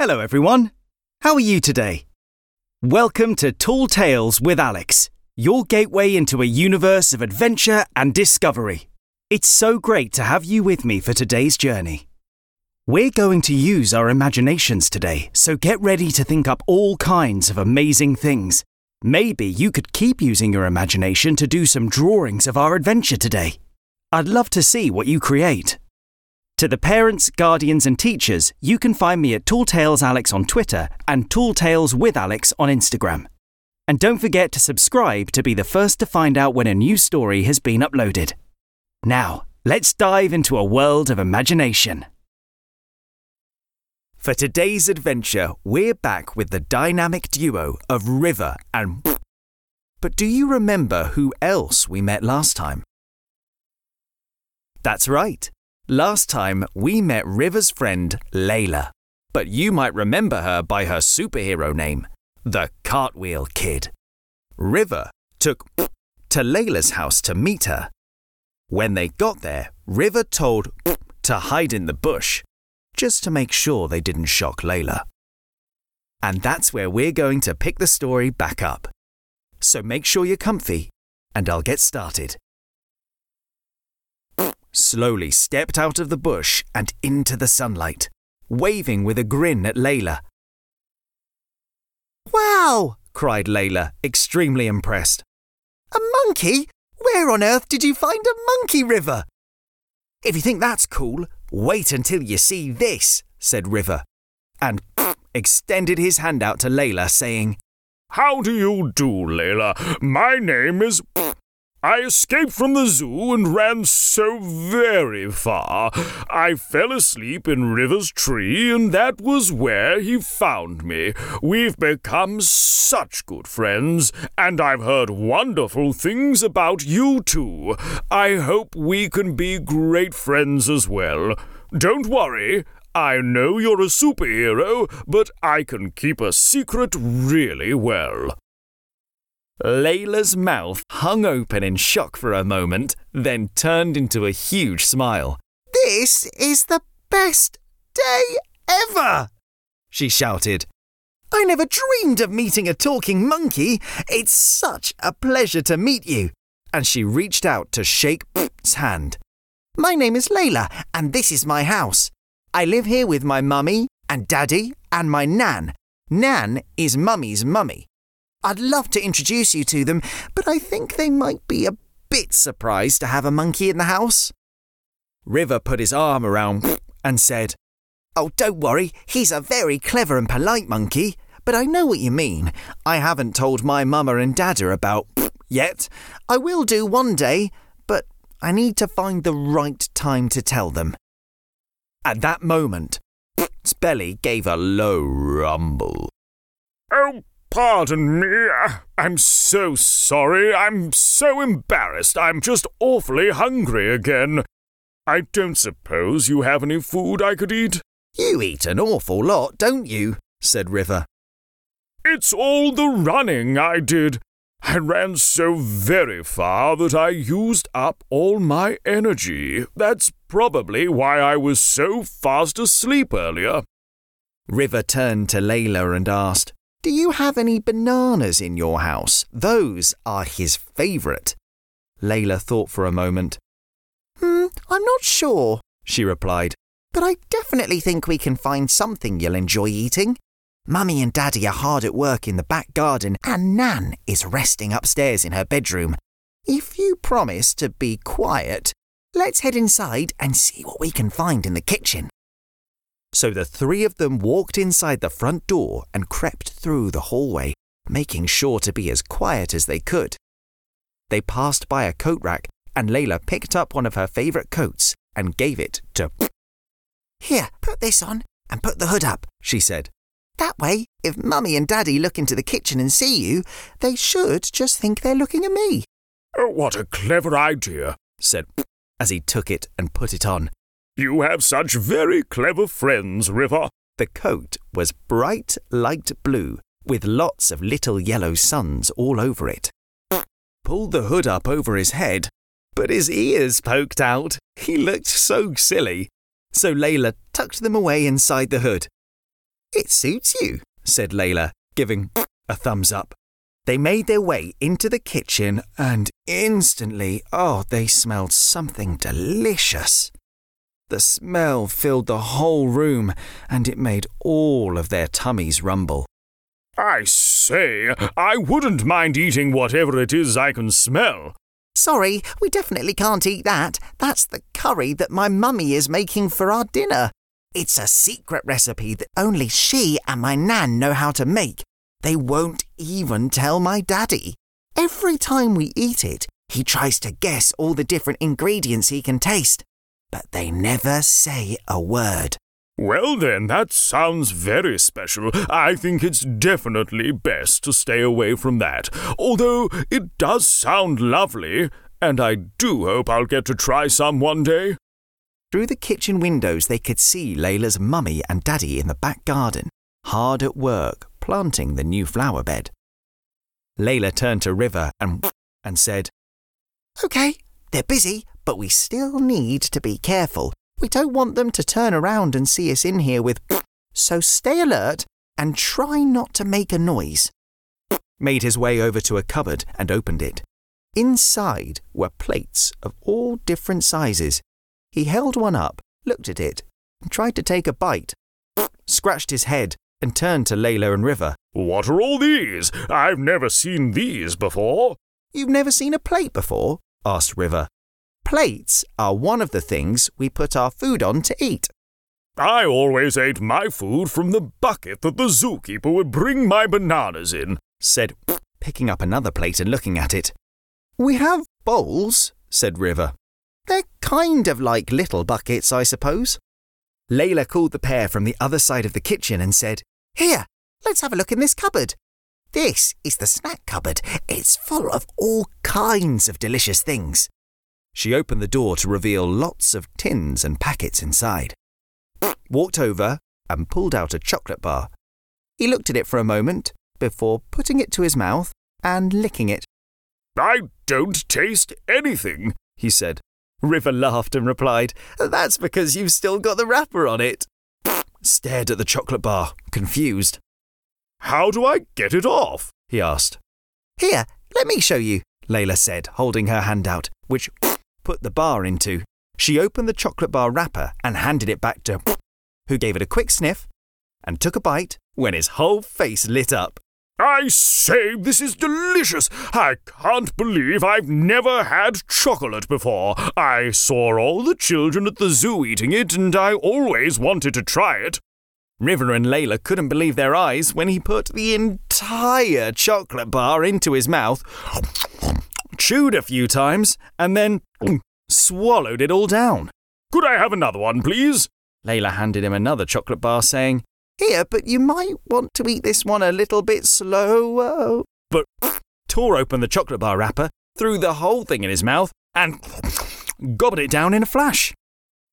Hello, everyone. How are you today? Welcome to Tall Tales with Alex, your gateway into a universe of adventure and discovery. It's so great to have you with me for today's journey. We're going to use our imaginations today, so get ready to think up all kinds of amazing things. Maybe you could keep using your imagination to do some drawings of our adventure today. I'd love to see what you create. To the parents, guardians, and teachers, you can find me at Tall Tales Alex on Twitter and Tall Tales with Alex on Instagram. And don't forget to subscribe to be the first to find out when a new story has been uploaded. Now, let's dive into a world of imagination. For today's adventure, we're back with the dynamic duo of River and. But do you remember who else we met last time? That's right. Last time we met River's friend Leila, but you might remember her by her superhero name, the Cartwheel Kid. River took to Leila's house to meet her. When they got there, River told to hide in the bush, just to make sure they didn't shock Leila. And that's where we're going to pick the story back up. So make sure you're comfy, and I'll get started slowly stepped out of the bush and into the sunlight, waving with a grin at Leila. Wow! cried Leila, extremely impressed. A monkey? Where on earth did you find a monkey river? If you think that's cool, wait until you see this, said River, and extended his hand out to Leila, saying, How do you do, Leila? My name is I escaped from the zoo and ran so very far. I fell asleep in River's tree, and that was where he found me. We've become such good friends, and I've heard wonderful things about you too. I hope we can be great friends as well. Don't worry, I know you're a superhero, but I can keep a secret really well. Leila's mouth hung open in shock for a moment, then turned into a huge smile. This is the best day ever! She shouted. I never dreamed of meeting a talking monkey. It's such a pleasure to meet you. And she reached out to shake P's hand. My name is Leila, and this is my house. I live here with my mummy and daddy and my nan. Nan is mummy's mummy. I'd love to introduce you to them, but I think they might be a bit surprised to have a monkey in the house. River put his arm around and said, Oh, don't worry, he's a very clever and polite monkey, but I know what you mean. I haven't told my mama and dada about yet. I will do one day, but I need to find the right time to tell them. At that moment, belly gave a low rumble. Oh, Pardon me. Uh, I'm so sorry. I'm so embarrassed. I'm just awfully hungry again. I don't suppose you have any food I could eat? You eat an awful lot, don't you? said River. It's all the running I did. I ran so very far that I used up all my energy. That's probably why I was so fast asleep earlier. River turned to Leila and asked, do you have any bananas in your house? Those are his favourite. Leila thought for a moment. Hmm, I'm not sure, she replied. But I definitely think we can find something you'll enjoy eating. Mummy and Daddy are hard at work in the back garden, and Nan is resting upstairs in her bedroom. If you promise to be quiet, let's head inside and see what we can find in the kitchen. So the three of them walked inside the front door and crept through the hallway, making sure to be as quiet as they could. They passed by a coat rack, and Leila picked up one of her favourite coats and gave it to. Here, put this on and put the hood up, she said. That way, if Mummy and Daddy look into the kitchen and see you, they should just think they're looking at me. Oh, what a clever idea, said as he took it and put it on. You have such very clever friends, River. The coat was bright light blue, with lots of little yellow suns all over it. Pulled the hood up over his head, but his ears poked out. He looked so silly. So Leila tucked them away inside the hood. It suits you, said Leila, giving a thumbs up. They made their way into the kitchen and instantly, oh, they smelled something delicious. The smell filled the whole room and it made all of their tummies rumble. I say, I wouldn't mind eating whatever it is I can smell. Sorry, we definitely can't eat that. That's the curry that my mummy is making for our dinner. It's a secret recipe that only she and my nan know how to make. They won't even tell my daddy. Every time we eat it, he tries to guess all the different ingredients he can taste, but they never say a word. Well, then, that sounds very special. I think it's definitely best to stay away from that. Although it does sound lovely, and I do hope I'll get to try some one day. Through the kitchen windows, they could see Leila's mummy and daddy in the back garden, hard at work planting the new flower bed. Leila turned to River and, and said, OK, they're busy, but we still need to be careful. We don't want them to turn around and see us in here with. So stay alert and try not to make a noise. Made his way over to a cupboard and opened it. Inside were plates of all different sizes. He held one up, looked at it, and tried to take a bite, scratched his head, and turned to Leila and River. What are all these? I've never seen these before. You've never seen a plate before? asked River. Plates are one of the things we put our food on to eat. I always ate my food from the bucket that the zookeeper would bring my bananas in, said, picking up another plate and looking at it. We have bowls, said River. They're kind of like little buckets, I suppose. Leila called the pair from the other side of the kitchen and said, Here, let's have a look in this cupboard. This is the snack cupboard. It's full of all kinds of delicious things. She opened the door to reveal lots of tins and packets inside. Walked over and pulled out a chocolate bar. He looked at it for a moment before putting it to his mouth and licking it. I don't taste anything, he said. River laughed and replied, That's because you've still got the wrapper on it. Stared at the chocolate bar, confused. How do I get it off? he asked. Here, let me show you, Leila said, holding her hand out, which put the bar into. She opened the chocolate bar wrapper and handed it back to who gave it a quick sniff and took a bite when his whole face lit up. I say, this is delicious. I can't believe I've never had chocolate before. I saw all the children at the zoo eating it, and I always wanted to try it. River and Leila couldn't believe their eyes when he put the entire chocolate bar into his mouth, chewed a few times, and then swallowed it all down. Could I have another one, please? Leila handed him another chocolate bar, saying, Here, but you might want to eat this one a little bit slower. But tore open the chocolate bar wrapper, threw the whole thing in his mouth, and gobbled it down in a flash.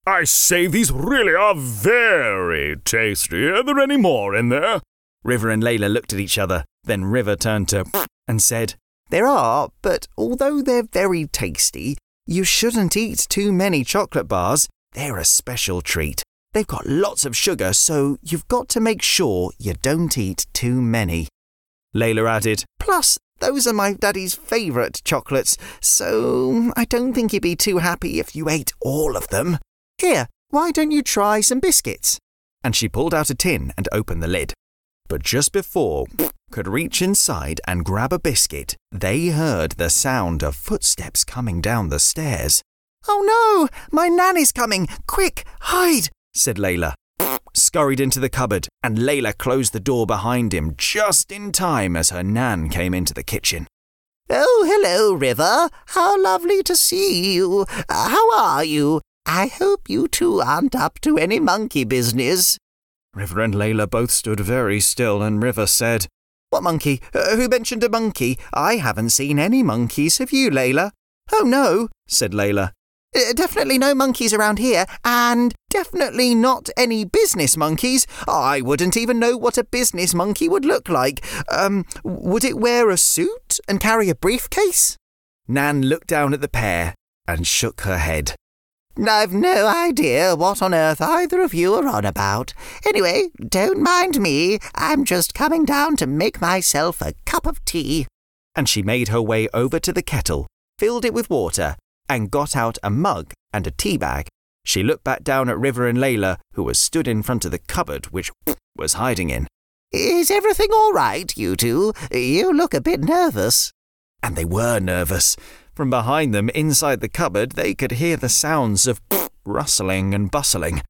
I say, these really are very tasty. Are there any more in there? River and Leila looked at each other. Then River turned to and said, There are, but although they're very tasty, you shouldn't eat too many chocolate bars. They're a special treat. They've got lots of sugar, so you've got to make sure you don't eat too many. Leila added, Plus, those are my daddy's favourite chocolates, so I don't think he'd be too happy if you ate all of them. Here, why don't you try some biscuits? And she pulled out a tin and opened the lid. But just before could reach inside and grab a biscuit, they heard the sound of footsteps coming down the stairs. Oh no! My nan is coming! Quick, hide! said Leila. Scurried into the cupboard, and Leila closed the door behind him just in time as her nan came into the kitchen. Oh, hello, River. How lovely to see you. Uh, how are you? I hope you two aren't up to any monkey business. River and Leila both stood very still, and River said, What monkey? Uh, who mentioned a monkey? I haven't seen any monkeys, have you, Leila? Oh, no, said Leila. Uh, definitely no monkeys around here, and definitely not any business monkeys. I wouldn't even know what a business monkey would look like. Um, would it wear a suit and carry a briefcase? Nan looked down at the pair and shook her head. I've no idea what on earth either of you are on about. Anyway, don't mind me. I'm just coming down to make myself a cup of tea. And she made her way over to the kettle, filled it with water, and got out a mug and a tea bag. She looked back down at River and Leila, who was stood in front of the cupboard which was hiding in. Is everything all right, you two? You look a bit nervous. And they were nervous. From behind them, inside the cupboard, they could hear the sounds of rustling and bustling.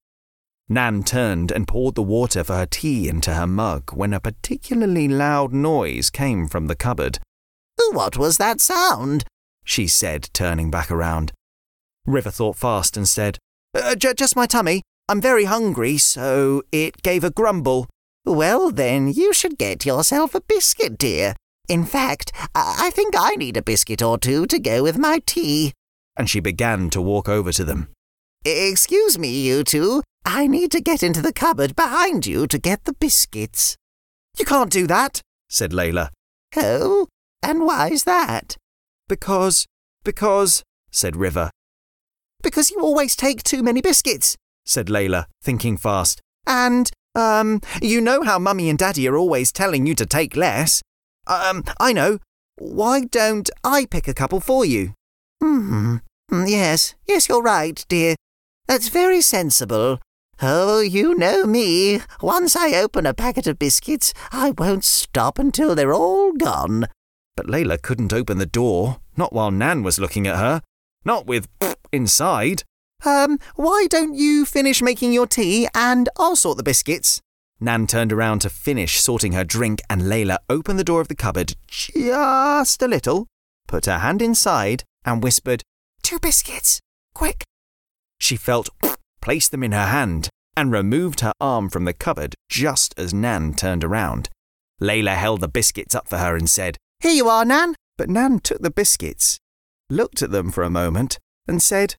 Nan turned and poured the water for her tea into her mug when a particularly loud noise came from the cupboard. What was that sound? she said, turning back around. River thought fast and said, uh, j- Just my tummy. I'm very hungry, so it gave a grumble. Well, then, you should get yourself a biscuit, dear. In fact, I think I need a biscuit or two to go with my tea. And she began to walk over to them. Excuse me, you two. I need to get into the cupboard behind you to get the biscuits. You can't do that, said Leila. Oh, and why's that? Because, because, said River. Because you always take too many biscuits, said Leila, thinking fast. And, um, you know how Mummy and Daddy are always telling you to take less. Um, I know. Why don't I pick a couple for you? Hmm. Yes, yes, you're right, dear. That's very sensible. Oh, you know me. Once I open a packet of biscuits, I won't stop until they're all gone. But Leila couldn't open the door, not while Nan was looking at her. Not with inside. Um, why don't you finish making your tea and I'll sort the biscuits? Nan turned around to finish sorting her drink, and Leila opened the door of the cupboard just a little, put her hand inside, and whispered, Two biscuits! Quick! She felt, placed them in her hand, and removed her arm from the cupboard just as Nan turned around. Leila held the biscuits up for her and said, Here you are, Nan. But Nan took the biscuits, looked at them for a moment, and said,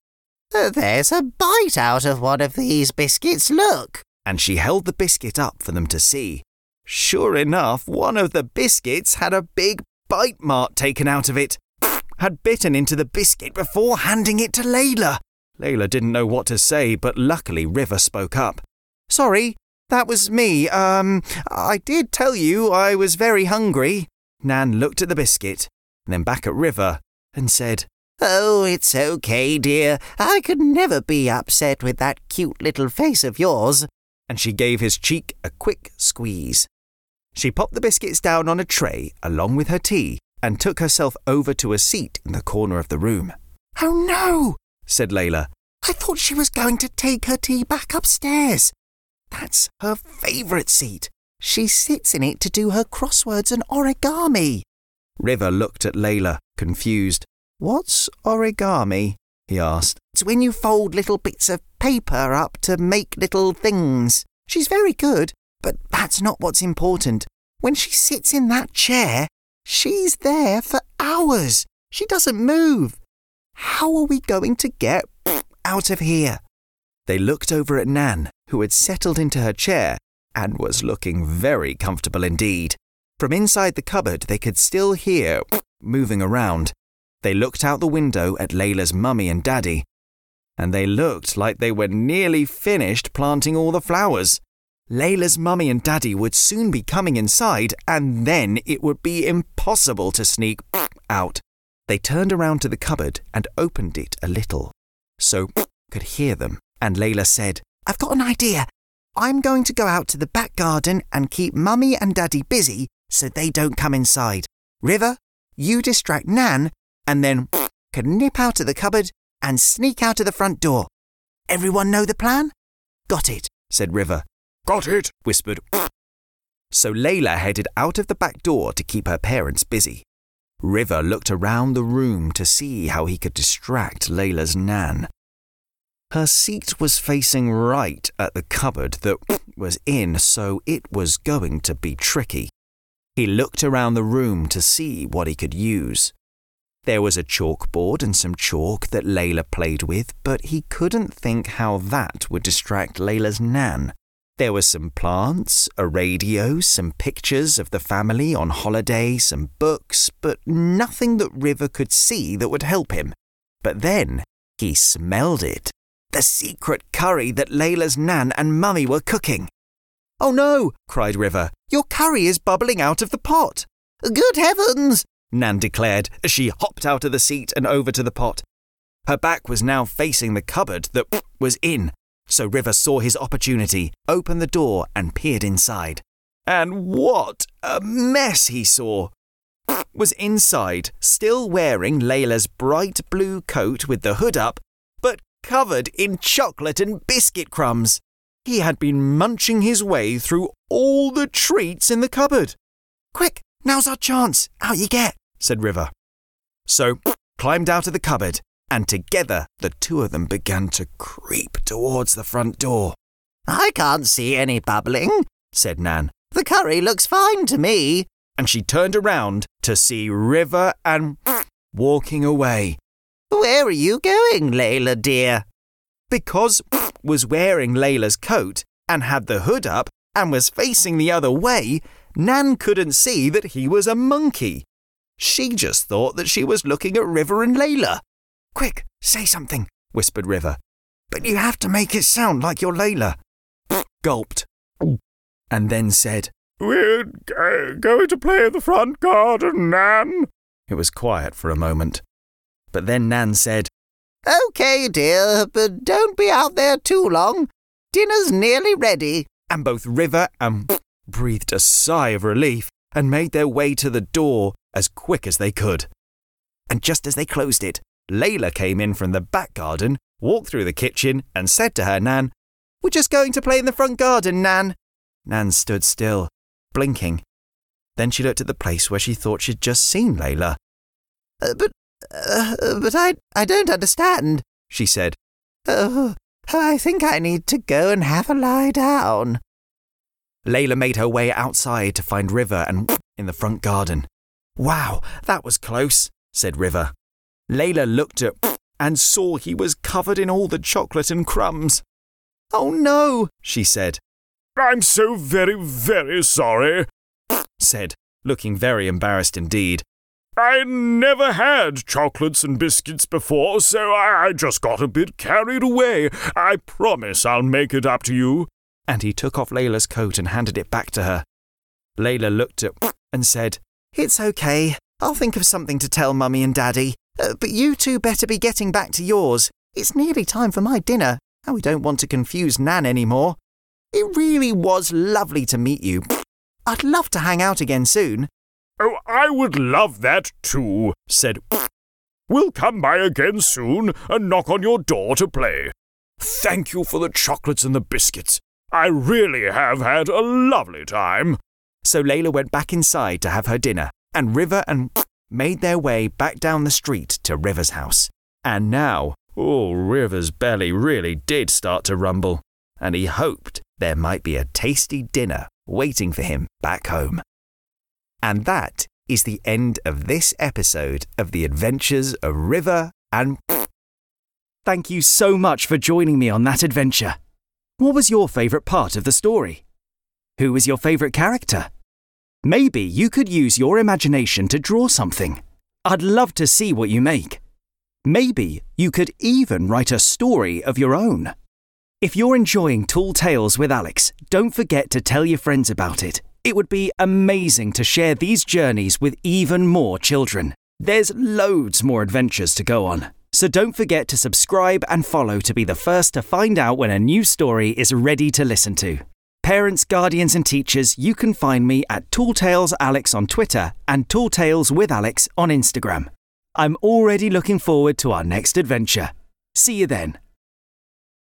There's a bite out of one of these biscuits, look and she held the biscuit up for them to see. Sure enough, one of the biscuits had a big bite mark taken out of it. Had bitten into the biscuit before handing it to Leila. Leila didn't know what to say, but luckily River spoke up. Sorry, that was me. Um, I did tell you I was very hungry. Nan looked at the biscuit, then back at River, and said, Oh, it's okay, dear. I could never be upset with that cute little face of yours and she gave his cheek a quick squeeze. She popped the biscuits down on a tray along with her tea and took herself over to a seat in the corner of the room. Oh no, said Leila. I thought she was going to take her tea back upstairs. That's her favourite seat. She sits in it to do her crosswords and origami. River looked at Leila, confused. What's origami? He asked. It's when you fold little bits of paper up to make little things. She's very good, but that's not what's important. When she sits in that chair, she's there for hours. She doesn't move. How are we going to get out of here? They looked over at Nan, who had settled into her chair and was looking very comfortable indeed. From inside the cupboard, they could still hear moving around. They looked out the window at Leila's mummy and daddy, and they looked like they were nearly finished planting all the flowers. Leila's mummy and daddy would soon be coming inside, and then it would be impossible to sneak out. They turned around to the cupboard and opened it a little, so could hear them. And Leila said, I've got an idea. I'm going to go out to the back garden and keep mummy and daddy busy so they don't come inside. River, you distract Nan and then could nip out of the cupboard and sneak out of the front door. Everyone know the plan? Got it, said River. Got it, whispered. So Leila headed out of the back door to keep her parents busy. River looked around the room to see how he could distract Leila's Nan. Her seat was facing right at the cupboard that was in, so it was going to be tricky. He looked around the room to see what he could use. There was a chalkboard and some chalk that Leila played with, but he couldn't think how that would distract Leila's Nan. There were some plants, a radio, some pictures of the family on holiday, some books, but nothing that River could see that would help him. But then he smelled it. the secret curry that Leila's nan and mummy were cooking. Oh no, cried River. Your curry is bubbling out of the pot. Good heavens, Nan declared as she hopped out of the seat and over to the pot. Her back was now facing the cupboard that was in, so River saw his opportunity, opened the door, and peered inside. And what a mess he saw! Was inside, still wearing Leila's bright blue coat with the hood up, but covered in chocolate and biscuit crumbs. He had been munching his way through all the treats in the cupboard. Quick, now's our chance. Out you get, said River. So climbed out of the cupboard, and together the two of them began to creep towards the front door. I can't see any bubbling, said Nan. The curry looks fine to me. And she turned around to see River and walking away. Where are you going, Leila, dear? Because was wearing Leila's coat and had the hood up and was facing the other way, Nan couldn't see that he was a monkey. She just thought that she was looking at River and Leila. Quick, say something, whispered River. But you have to make it sound like you're Leila. Gulped and then said, We're going to play in the front garden, Nan. It was quiet for a moment. But then Nan said, OK, dear, but don't be out there too long. Dinner's nearly ready. And both River and breathed a sigh of relief and made their way to the door as quick as they could. And just as they closed it, Leila came in from the back garden, walked through the kitchen, and said to her Nan, We're just going to play in the front garden, Nan. Nan stood still, blinking. Then she looked at the place where she thought she'd just seen Leila. Uh, but, uh, but I, I don't understand, she said. Oh, I think I need to go and have a lie down. Leila made her way outside to find River and in the front garden. Wow, that was close, said River. Leila looked at and saw he was covered in all the chocolate and crumbs. Oh no, she said. I'm so very, very sorry, said, looking very embarrassed indeed. I never had chocolates and biscuits before, so I just got a bit carried away. I promise I'll make it up to you. And he took off Leila's coat and handed it back to her. Leila looked at and said, It's okay. I'll think of something to tell Mummy and Daddy. Uh, but you two better be getting back to yours. It's nearly time for my dinner, and we don't want to confuse Nan any more. It really was lovely to meet you. I'd love to hang out again soon. Oh, I would love that too, said. We'll come by again soon and knock on your door to play. Thank you for the chocolates and the biscuits. I really have had a lovely time. So Leila went back inside to have her dinner, and River and made their way back down the street to River's house. And now, oh, River's belly really did start to rumble, and he hoped there might be a tasty dinner waiting for him back home. And that is the end of this episode of The Adventures of River and. Thank you so much for joining me on that adventure. What was your favourite part of the story? Who was your favourite character? Maybe you could use your imagination to draw something. I'd love to see what you make. Maybe you could even write a story of your own. If you're enjoying Tall Tales with Alex, don't forget to tell your friends about it. It would be amazing to share these journeys with even more children. There's loads more adventures to go on. So don't forget to subscribe and follow to be the first to find out when a new story is ready to listen to. Parents, guardians, and teachers, you can find me at Tall Tales Alex on Twitter and Tall Tales with Alex on Instagram. I'm already looking forward to our next adventure. See you then.